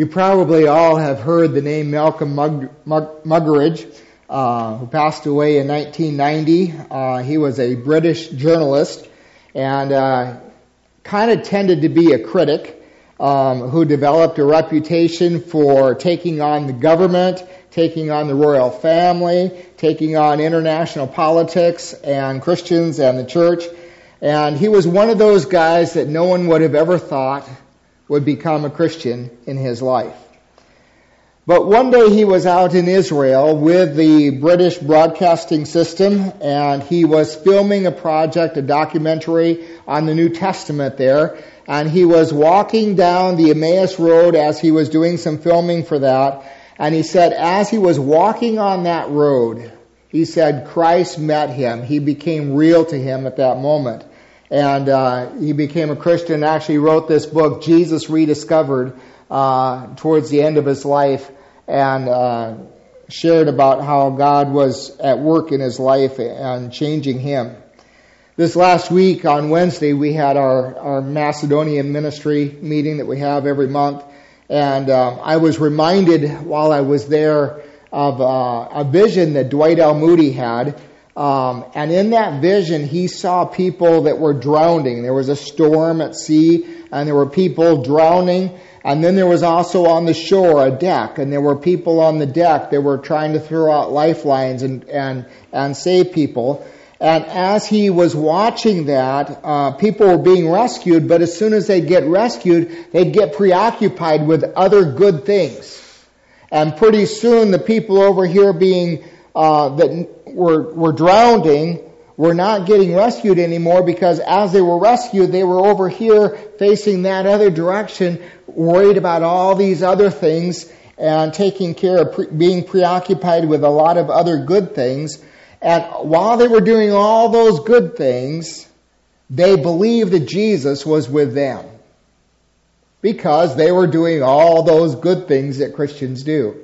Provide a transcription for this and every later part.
You probably all have heard the name Malcolm Mug- Mug- Muggeridge, uh, who passed away in 1990. Uh, he was a British journalist and uh, kind of tended to be a critic um, who developed a reputation for taking on the government, taking on the royal family, taking on international politics and Christians and the church. And he was one of those guys that no one would have ever thought would become a Christian in his life. But one day he was out in Israel with the British broadcasting system and he was filming a project, a documentary on the New Testament there. And he was walking down the Emmaus Road as he was doing some filming for that. And he said, as he was walking on that road, he said Christ met him. He became real to him at that moment and uh, he became a Christian. And Actually, wrote this book, Jesus Rediscovered, uh, towards the end of his life, and uh, shared about how God was at work in his life and changing him. This last week on Wednesday, we had our, our Macedonian ministry meeting that we have every month, and um, I was reminded while I was there of uh, a vision that Dwight L. Moody had um, and in that vision, he saw people that were drowning. There was a storm at sea, and there were people drowning. And then there was also on the shore a deck, and there were people on the deck that were trying to throw out lifelines and and and save people. And as he was watching that, uh, people were being rescued, but as soon as they'd get rescued, they'd get preoccupied with other good things. And pretty soon, the people over here being uh, that were, were drowning were not getting rescued anymore because as they were rescued, they were over here facing that other direction, worried about all these other things and taking care of pre- being preoccupied with a lot of other good things. And while they were doing all those good things, they believed that Jesus was with them because they were doing all those good things that Christians do.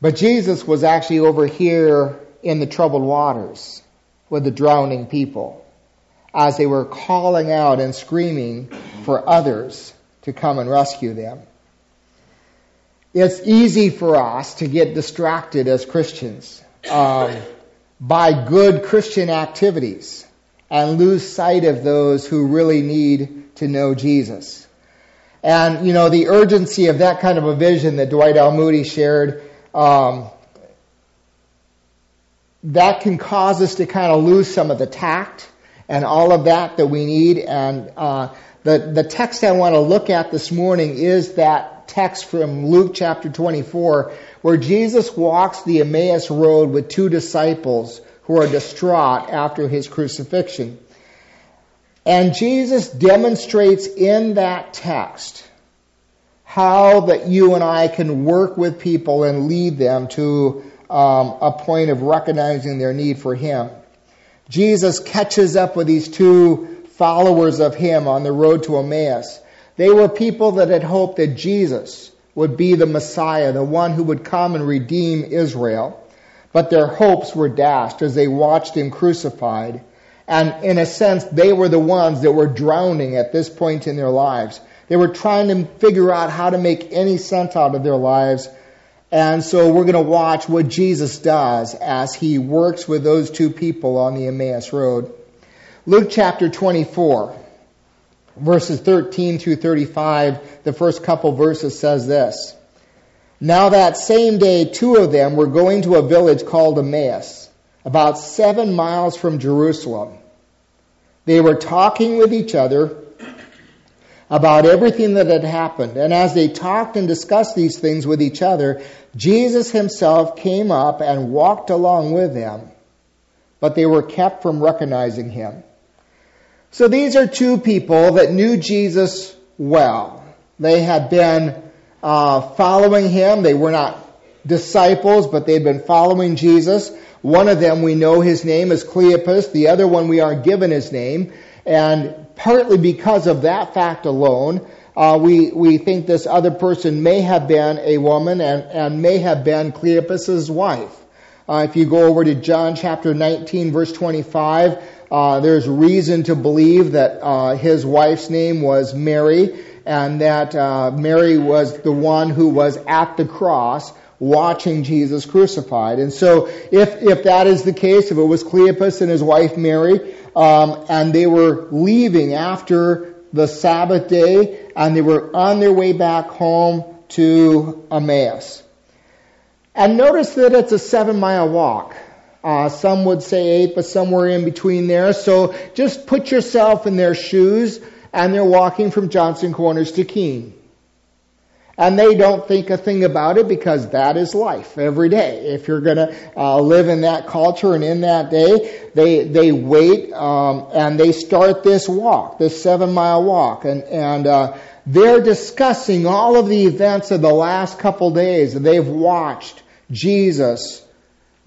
But Jesus was actually over here in the troubled waters with the drowning people as they were calling out and screaming for others to come and rescue them. It's easy for us to get distracted as Christians um, by good Christian activities and lose sight of those who really need to know Jesus. And, you know, the urgency of that kind of a vision that Dwight L. Moody shared um, that can cause us to kind of lose some of the tact and all of that that we need. And uh, the the text I want to look at this morning is that text from Luke chapter 24, where Jesus walks the Emmaus road with two disciples who are distraught after his crucifixion. And Jesus demonstrates in that text how that you and I can work with people and lead them to um, a point of recognizing their need for Him. Jesus catches up with these two followers of Him on the road to Emmaus. They were people that had hoped that Jesus would be the Messiah, the one who would come and redeem Israel. But their hopes were dashed as they watched Him crucified. And in a sense, they were the ones that were drowning at this point in their lives. They were trying to figure out how to make any sense out of their lives. And so we're going to watch what Jesus does as he works with those two people on the Emmaus Road. Luke chapter 24, verses 13 through 35, the first couple verses says this. Now that same day, two of them were going to a village called Emmaus, about seven miles from Jerusalem. They were talking with each other about everything that had happened. And as they talked and discussed these things with each other, Jesus himself came up and walked along with them, but they were kept from recognizing him. So these are two people that knew Jesus well. They had been uh, following him. They were not disciples, but they'd been following Jesus. One of them we know his name is Cleopas. The other one we aren't given his name. And partly because of that fact alone, uh, we, we think this other person may have been a woman and, and may have been Cleopas's wife. Uh, if you go over to John chapter 19 verse 25, uh, there's reason to believe that uh, his wife's name was Mary, and that uh, Mary was the one who was at the cross watching Jesus crucified. And so if, if that is the case, if it was Cleopas and his wife Mary, um, and they were leaving after the Sabbath day, and they were on their way back home to Emmaus. And notice that it's a seven mile walk. Uh, some would say eight, but somewhere in between there. So just put yourself in their shoes, and they're walking from Johnson Corners to Keene. And they don't think a thing about it because that is life every day. If you're going to uh, live in that culture and in that day, they they wait um, and they start this walk, this seven mile walk, and and uh, they're discussing all of the events of the last couple days. And they've watched Jesus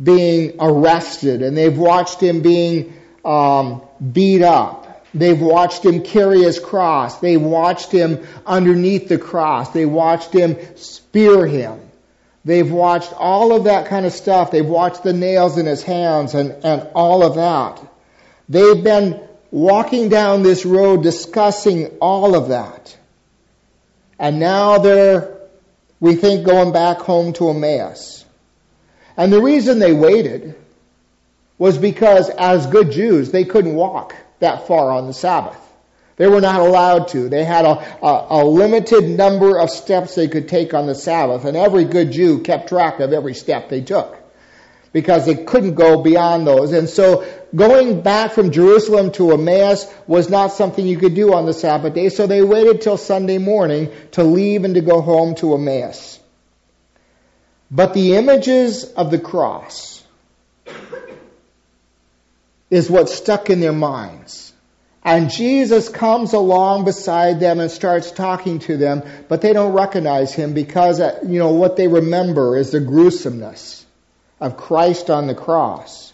being arrested, and they've watched him being um, beat up. They've watched him carry his cross. They watched him underneath the cross. They watched him spear him. They've watched all of that kind of stuff. They've watched the nails in his hands and, and all of that. They've been walking down this road discussing all of that. And now they're, we think, going back home to Emmaus. And the reason they waited was because as good Jews, they couldn't walk that far on the Sabbath. They were not allowed to. They had a, a, a, limited number of steps they could take on the Sabbath, and every good Jew kept track of every step they took because they couldn't go beyond those. And so going back from Jerusalem to Emmaus was not something you could do on the Sabbath day, so they waited till Sunday morning to leave and to go home to Emmaus. But the images of the cross is what stuck in their minds. And Jesus comes along beside them and starts talking to them, but they don't recognize him because, uh, you know, what they remember is the gruesomeness of Christ on the cross.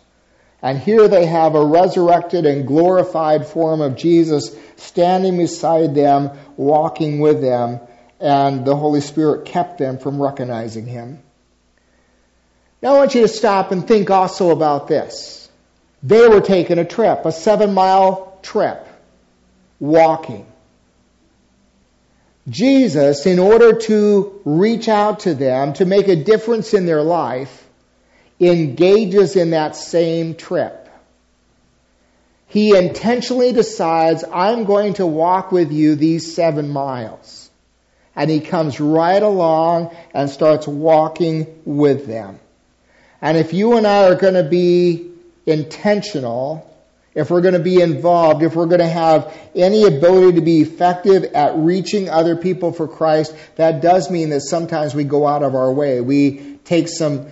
And here they have a resurrected and glorified form of Jesus standing beside them, walking with them, and the Holy Spirit kept them from recognizing him. Now I want you to stop and think also about this. They were taking a trip, a seven mile trip, walking. Jesus, in order to reach out to them, to make a difference in their life, engages in that same trip. He intentionally decides, I'm going to walk with you these seven miles. And he comes right along and starts walking with them. And if you and I are going to be intentional, if we're going to be involved, if we're going to have any ability to be effective at reaching other people for Christ, that does mean that sometimes we go out of our way. We take some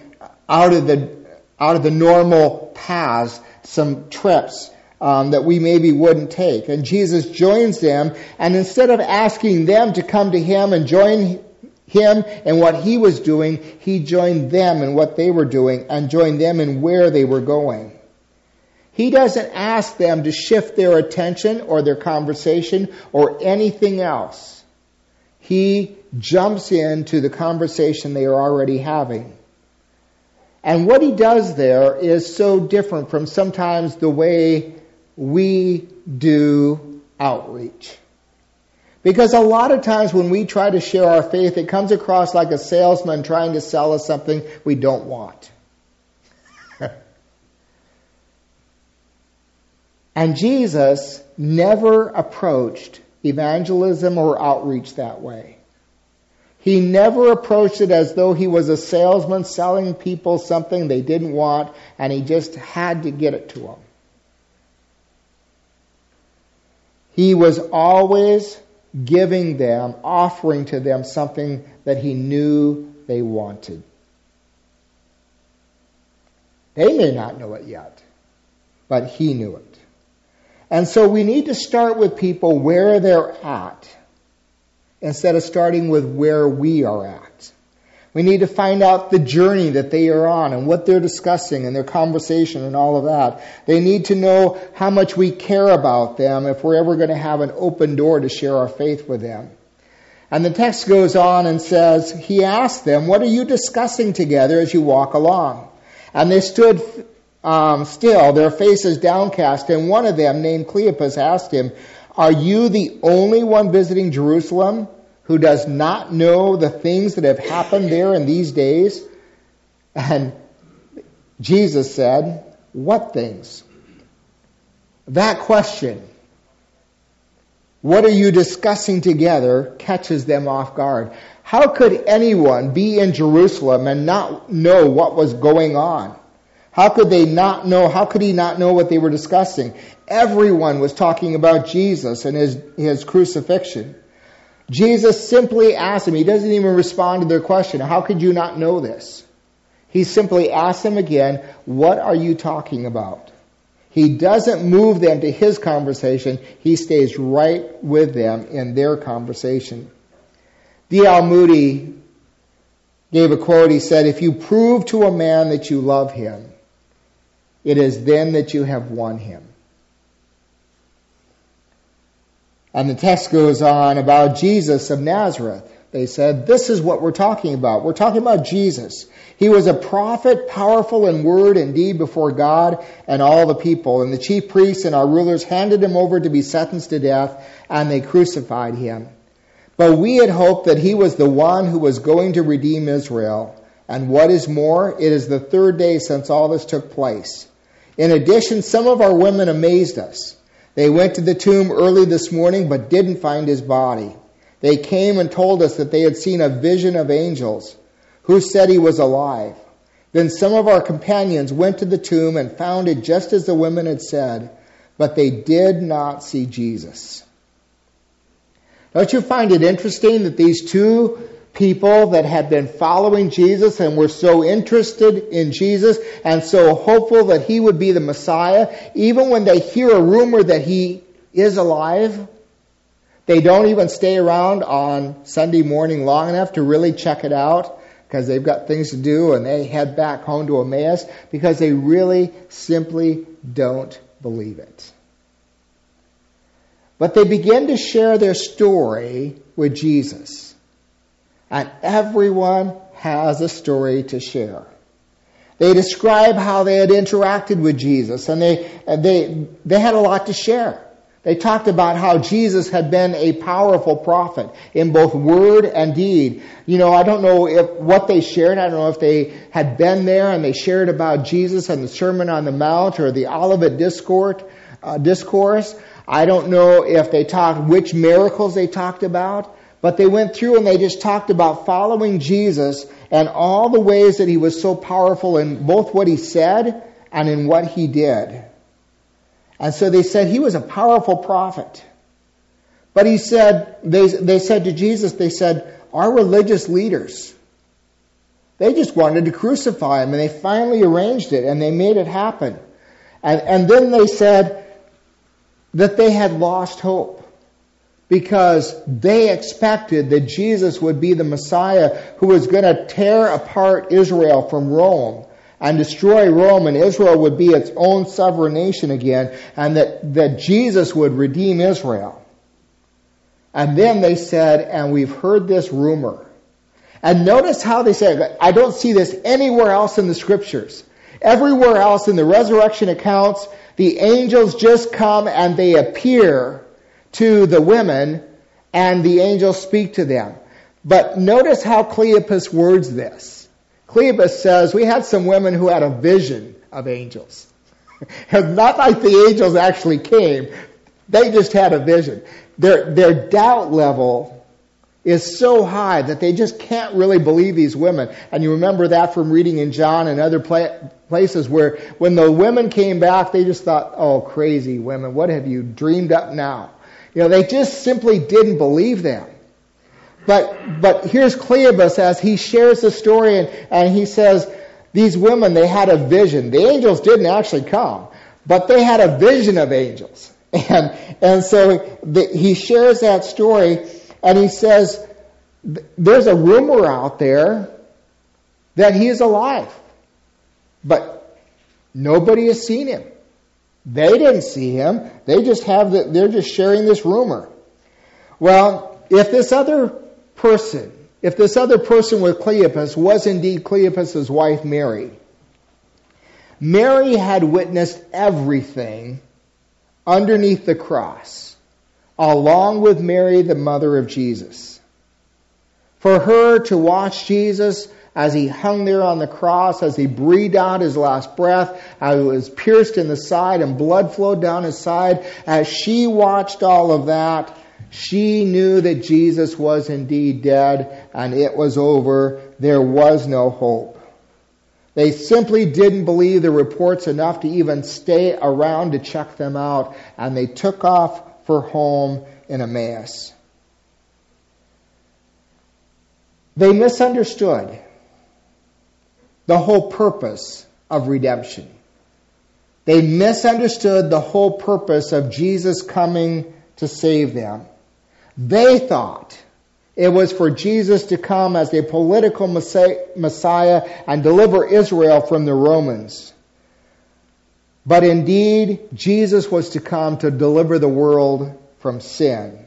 out of the out of the normal paths, some trips um, that we maybe wouldn't take. And Jesus joins them, and instead of asking them to come to Him and join him and what he was doing, he joined them in what they were doing and joined them in where they were going. He doesn't ask them to shift their attention or their conversation or anything else. He jumps into the conversation they are already having. And what he does there is so different from sometimes the way we do outreach. Because a lot of times when we try to share our faith, it comes across like a salesman trying to sell us something we don't want. And Jesus never approached evangelism or outreach that way. He never approached it as though he was a salesman selling people something they didn't want and he just had to get it to them. He was always giving them, offering to them something that he knew they wanted. They may not know it yet, but he knew it. And so we need to start with people where they're at instead of starting with where we are at. We need to find out the journey that they are on and what they're discussing and their conversation and all of that. They need to know how much we care about them if we're ever going to have an open door to share our faith with them. And the text goes on and says, He asked them, What are you discussing together as you walk along? And they stood um, still, their faces downcast, and one of them, named Cleopas, asked him, Are you the only one visiting Jerusalem who does not know the things that have happened there in these days? And Jesus said, What things? That question, what are you discussing together, catches them off guard. How could anyone be in Jerusalem and not know what was going on? How could they not know? How could he not know what they were discussing? Everyone was talking about Jesus and his, his crucifixion. Jesus simply asked him, he doesn't even respond to their question, how could you not know this? He simply asks them again, what are you talking about? He doesn't move them to his conversation. He stays right with them in their conversation. D.L. Moody gave a quote. He said, If you prove to a man that you love him, it is then that you have won him. And the text goes on about Jesus of Nazareth. They said, This is what we're talking about. We're talking about Jesus. He was a prophet, powerful in word and deed before God and all the people. And the chief priests and our rulers handed him over to be sentenced to death, and they crucified him. But we had hoped that he was the one who was going to redeem Israel. And what is more, it is the third day since all this took place. In addition, some of our women amazed us. They went to the tomb early this morning but didn't find his body. They came and told us that they had seen a vision of angels who said he was alive. Then some of our companions went to the tomb and found it just as the women had said, but they did not see Jesus. Don't you find it interesting that these two people that had been following Jesus and were so interested in Jesus and so hopeful that he would be the Messiah, even when they hear a rumor that he is alive, they don't even stay around on Sunday morning long enough to really check it out because they've got things to do and they head back home to Emmaus because they really simply don't believe it. But they begin to share their story with Jesus. And everyone has a story to share. They describe how they had interacted with Jesus and they, they, they had a lot to share. They talked about how Jesus had been a powerful prophet in both word and deed. You know, I don't know if what they shared. I don't know if they had been there and they shared about Jesus and the Sermon on the Mount or the Olivet Discourse. Uh, discourse. I don't know if they talked which miracles they talked about. But they went through and they just talked about following Jesus and all the ways that he was so powerful in both what he said and in what he did. And so they said he was a powerful prophet. But he said, they, they said to Jesus, they said, our religious leaders, they just wanted to crucify him and they finally arranged it and they made it happen. And, and then they said that they had lost hope because they expected that Jesus would be the Messiah who was going to tear apart Israel from Rome and destroy Rome and Israel would be its own sovereign nation again and that, that Jesus would redeem Israel. And then they said, and we've heard this rumor. And notice how they said, I don't see this anywhere else in the scriptures. Everywhere else in the resurrection accounts, the angels just come and they appear to the women, and the angels speak to them. But notice how Cleopas words this. Cleopas says, We had some women who had a vision of angels. not like the angels actually came, they just had a vision. Their, their doubt level is so high that they just can't really believe these women. And you remember that from reading in John and other places where when the women came back, they just thought, oh, crazy women, what have you dreamed up now? You know, they just simply didn't believe them. But, but here's Cleopas as he shares the story and, and he says, these women, they had a vision. The angels didn't actually come, but they had a vision of angels. And, and so the, he shares that story and he says, there's a rumor out there that he is alive, but nobody has seen him. They didn't see him. They just have the, they're just sharing this rumor. Well, if this other person, if this other person with Cleopas was indeed Cleopas's wife Mary, Mary had witnessed everything underneath the cross. along with Mary, the mother of Jesus. For her to watch Jesus as he hung there on the cross, as he breathed out his last breath, as he was pierced in the side and blood flowed down his side, as she watched all of that, she knew that Jesus was indeed dead and it was over. There was no hope. They simply didn't believe the reports enough to even stay around to check them out, and they took off for home in Emmaus. They misunderstood the whole purpose of redemption. They misunderstood the whole purpose of Jesus coming to save them. They thought it was for Jesus to come as a political Messiah and deliver Israel from the Romans. But indeed, Jesus was to come to deliver the world from sin.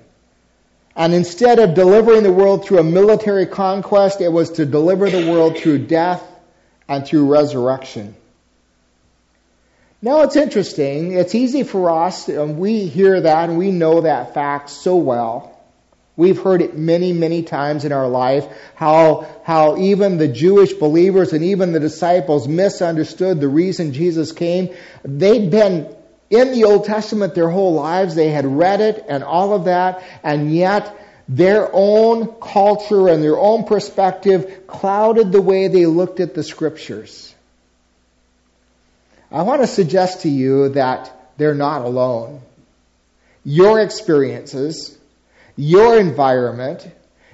And instead of delivering the world through a military conquest, it was to deliver the world through death and through resurrection. Now it's interesting. It's easy for us, and we hear that and we know that fact so well. We've heard it many, many times in our life how, how even the Jewish believers and even the disciples misunderstood the reason Jesus came. They'd been in the Old Testament their whole lives. They had read it and all of that, and yet their own culture and their own perspective clouded the way they looked at the scriptures. I want to suggest to you that they're not alone. Your experiences, your environment,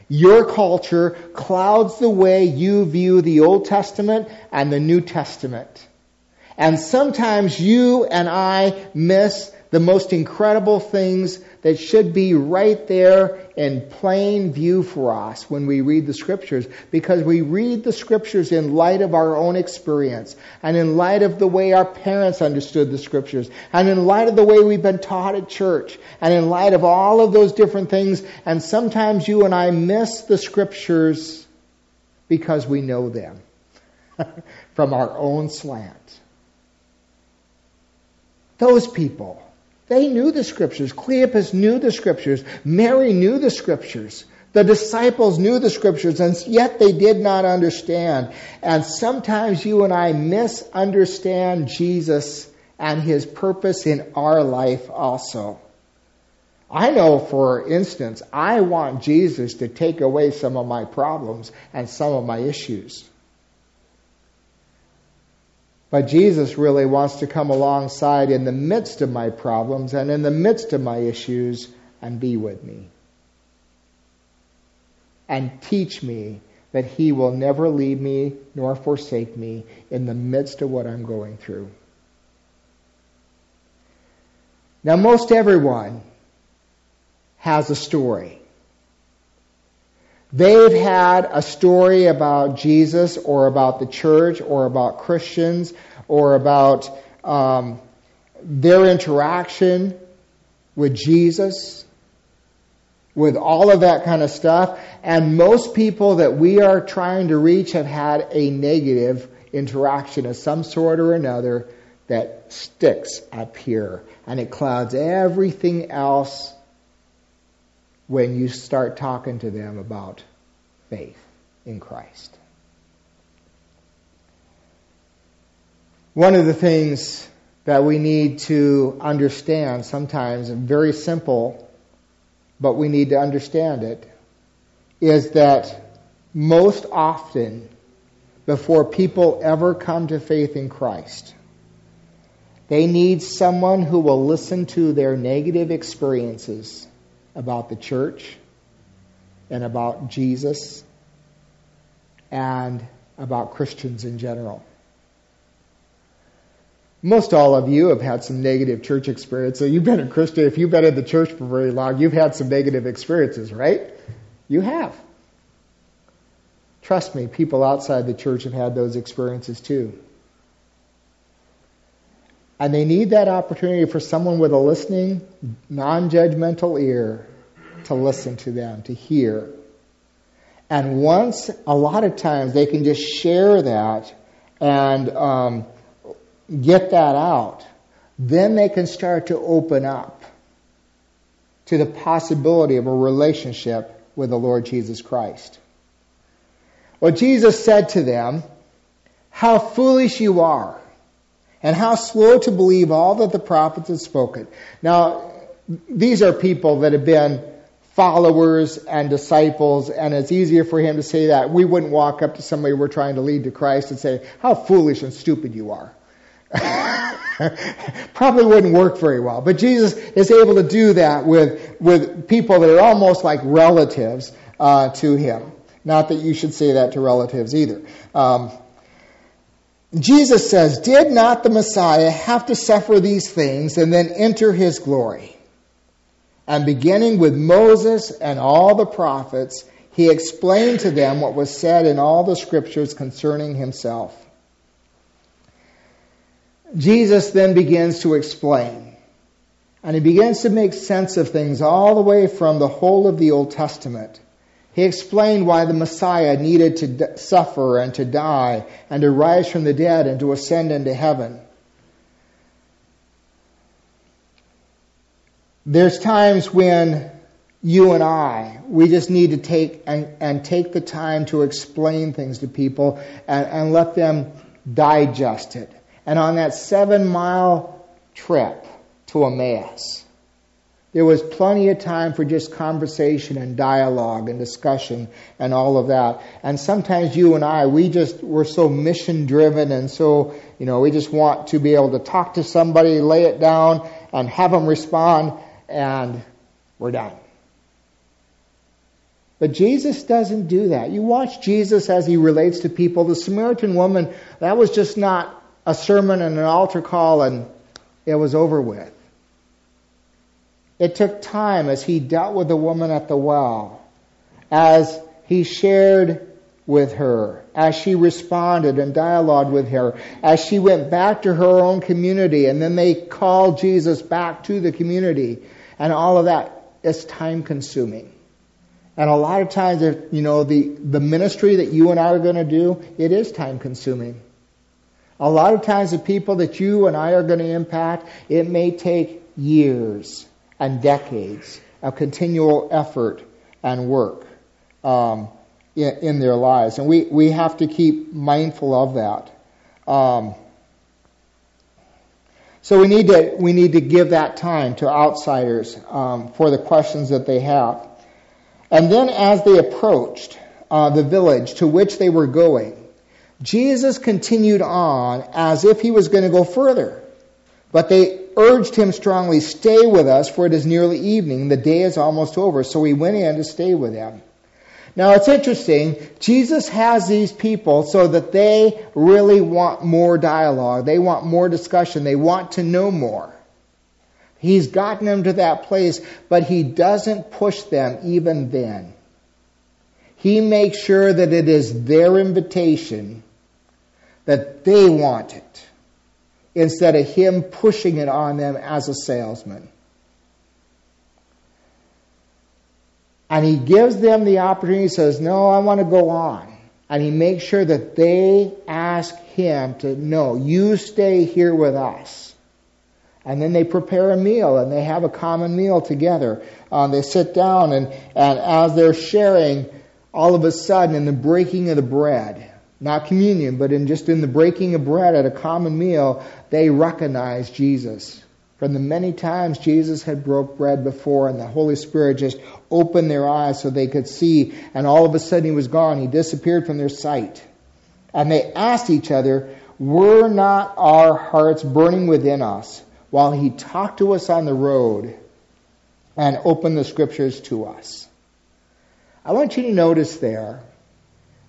your culture clouds the way you view the Old Testament and the New Testament. And sometimes you and I miss the most incredible things that should be right there in plain view for us when we read the scriptures because we read the scriptures in light of our own experience and in light of the way our parents understood the scriptures and in light of the way we've been taught at church and in light of all of those different things and sometimes you and I miss the scriptures because we know them from our own slant. Those people they knew the scriptures. Cleopas knew the scriptures. Mary knew the scriptures. The disciples knew the scriptures, and yet they did not understand. And sometimes you and I misunderstand Jesus and his purpose in our life also. I know, for instance, I want Jesus to take away some of my problems and some of my issues. But Jesus really wants to come alongside in the midst of my problems and in the midst of my issues and be with me. And teach me that He will never leave me nor forsake me in the midst of what I'm going through. Now, most everyone has a story. They've had a story about Jesus or about the church or about Christians or about um, their interaction with Jesus, with all of that kind of stuff. And most people that we are trying to reach have had a negative interaction of some sort or another that sticks up here and it clouds everything else when you start talking to them about faith in Christ. One of the things that we need to understand sometimes, and very simple, but we need to understand it, is that most often, before people ever come to faith in Christ, they need someone who will listen to their negative experiences about the church and about Jesus and about Christians in general. Most all of you have had some negative church experience. So you've been a Christian. If you've been in the church for very long, you've had some negative experiences, right? You have. Trust me, people outside the church have had those experiences too. And they need that opportunity for someone with a listening, non judgmental ear to listen to them, to hear. And once, a lot of times, they can just share that and um, get that out. Then they can start to open up to the possibility of a relationship with the Lord Jesus Christ. Well, Jesus said to them, How foolish you are, and how slow to believe all that the prophets have spoken. Now, these are people that have been followers and disciples, and it's easier for him to say that. We wouldn't walk up to somebody we're trying to lead to Christ and say, How foolish and stupid you are. Probably wouldn't work very well. But Jesus is able to do that with, with people that are almost like relatives uh, to him. Not that you should say that to relatives either. Um, Jesus says, Did not the Messiah have to suffer these things and then enter his glory? And beginning with Moses and all the prophets, he explained to them what was said in all the scriptures concerning himself. Jesus then begins to explain. And he begins to make sense of things all the way from the whole of the Old Testament. He explained why the Messiah needed to suffer and to die and to rise from the dead and to ascend into heaven. There's times when you and I, we just need to take and, and take the time to explain things to people and, and let them digest it. And on that seven mile trip to Emmaus, there was plenty of time for just conversation and dialogue and discussion and all of that. And sometimes you and I, we just, we're so mission driven and so, you know, we just want to be able to talk to somebody, lay it down, and have them respond and we're done. But Jesus doesn't do that. You watch Jesus as he relates to people. The Samaritan woman, that was just not a sermon and an altar call and it was over with. It took time as he dealt with the woman at the well, as he shared with her, as she responded and dialogued with her, as she went back to her own community, and then they called Jesus back to the community and all of that is time consuming. And a lot of times, if, you know, the, the ministry that you and I are going to do, it is time consuming. A lot of times, the people that you and I are going to impact, it may take years and decades of continual effort and work um, in, in, their lives. And we, we have to keep mindful of that. Um, so we need to we need to give that time to outsiders um, for the questions that they have. And then, as they approached uh, the village to which they were going, Jesus continued on as if he was going to go further. But they urged him strongly, "Stay with us, for it is nearly evening; the day is almost over." So he went in to stay with them. Now it's interesting, Jesus has these people so that they really want more dialogue. They want more discussion. They want to know more. He's gotten them to that place, but he doesn't push them even then. He makes sure that it is their invitation, that they want it, instead of him pushing it on them as a salesman. And he gives them the opportunity, he says, No, I want to go on. And he makes sure that they ask him to, No, you stay here with us. And then they prepare a meal and they have a common meal together. Uh, they sit down and, and as they're sharing, all of a sudden in the breaking of the bread, not communion, but in just in the breaking of bread at a common meal, they recognized Jesus. From the many times Jesus had broke bread before and the Holy Spirit just opened their eyes so they could see and all of a sudden he was gone. He disappeared from their sight. And they asked each other, were not our hearts burning within us while he talked to us on the road and opened the scriptures to us? I want you to notice there,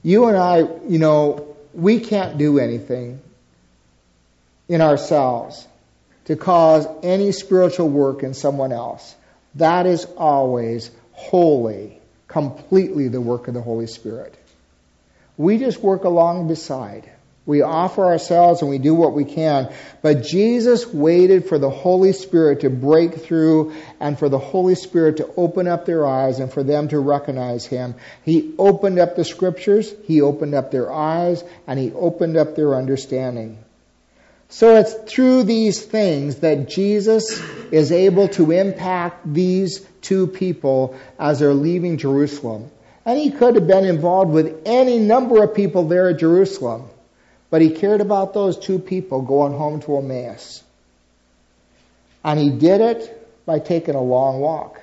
you and I, you know, we can't do anything in ourselves to cause any spiritual work in someone else. That is always wholly, completely the work of the Holy Spirit. We just work along beside. We offer ourselves and we do what we can. But Jesus waited for the Holy Spirit to break through and for the Holy Spirit to open up their eyes and for them to recognize Him. He opened up the scriptures, He opened up their eyes, and He opened up their understanding. So it's through these things that Jesus is able to impact these two people as they're leaving Jerusalem. And he could have been involved with any number of people there at Jerusalem, but he cared about those two people going home to Emmaus. And he did it by taking a long walk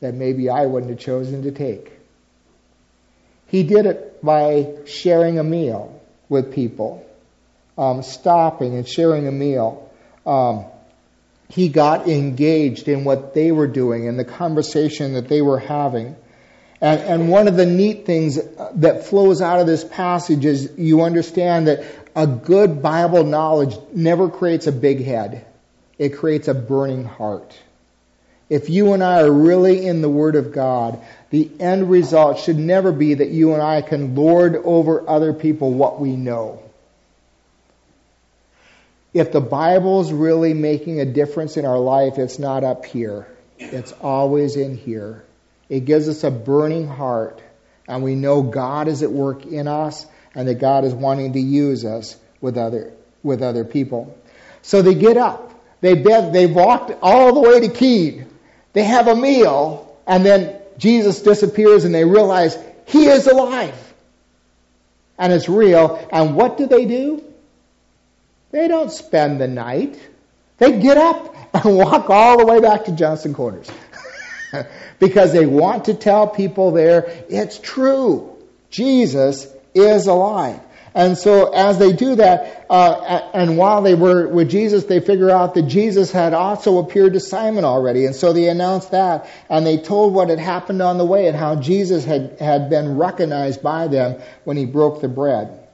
that maybe I wouldn't have chosen to take. He did it by sharing a meal with people, um, stopping and sharing a meal. Um, he got engaged in what they were doing and the conversation that they were having. And, and one of the neat things that flows out of this passage is you understand that a good Bible knowledge never creates a big head. It creates a burning heart. If you and I are really in the Word of God, the end result should never be that you and I can lord over other people what we know. If the Bible is really making a difference in our life, it's not up here. It's always in here. It gives us a burning heart, and we know God is at work in us, and that God is wanting to use us with other with other people. So they get up. They bed, they walked all the way to Keene. They have a meal, and then Jesus disappears, and they realize he is alive, and it's real. And what do they do? They don't spend the night. They get up and walk all the way back to Johnson Corners. because they want to tell people there it's true. Jesus is alive. And so as they do that, uh, and while they were with Jesus, they figure out that Jesus had also appeared to Simon already. And so they announced that, and they told what had happened on the way and how Jesus had, had been recognized by them when he broke the bread.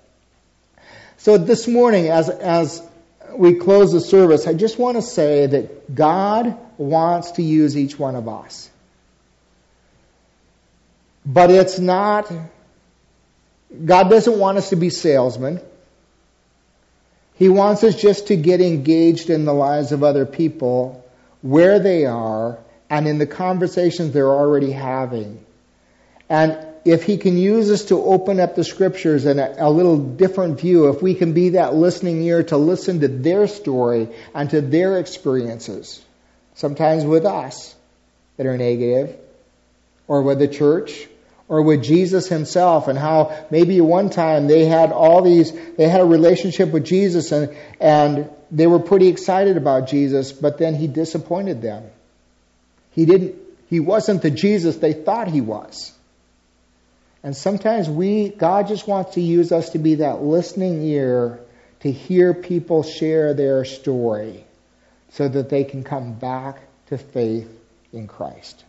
So this morning, as, as we close the service, I just want to say that God wants to use each one of us. But it's not, God doesn't want us to be salesmen. He wants us just to get engaged in the lives of other people, where they are, and in the conversations they're already having. And if he can use us to open up the scriptures in a, a, little different view, if we can be that listening ear to listen to their story and to their experiences, sometimes with us that are negative, or with the church, or with Jesus himself and how maybe one time they had all these, they had a relationship with Jesus and, and they were pretty excited about Jesus, but then he disappointed them. He didn't, he wasn't the Jesus they thought he was. And sometimes we, God just wants to use us to be that listening ear to hear people share their story so that they can come back to faith in Christ.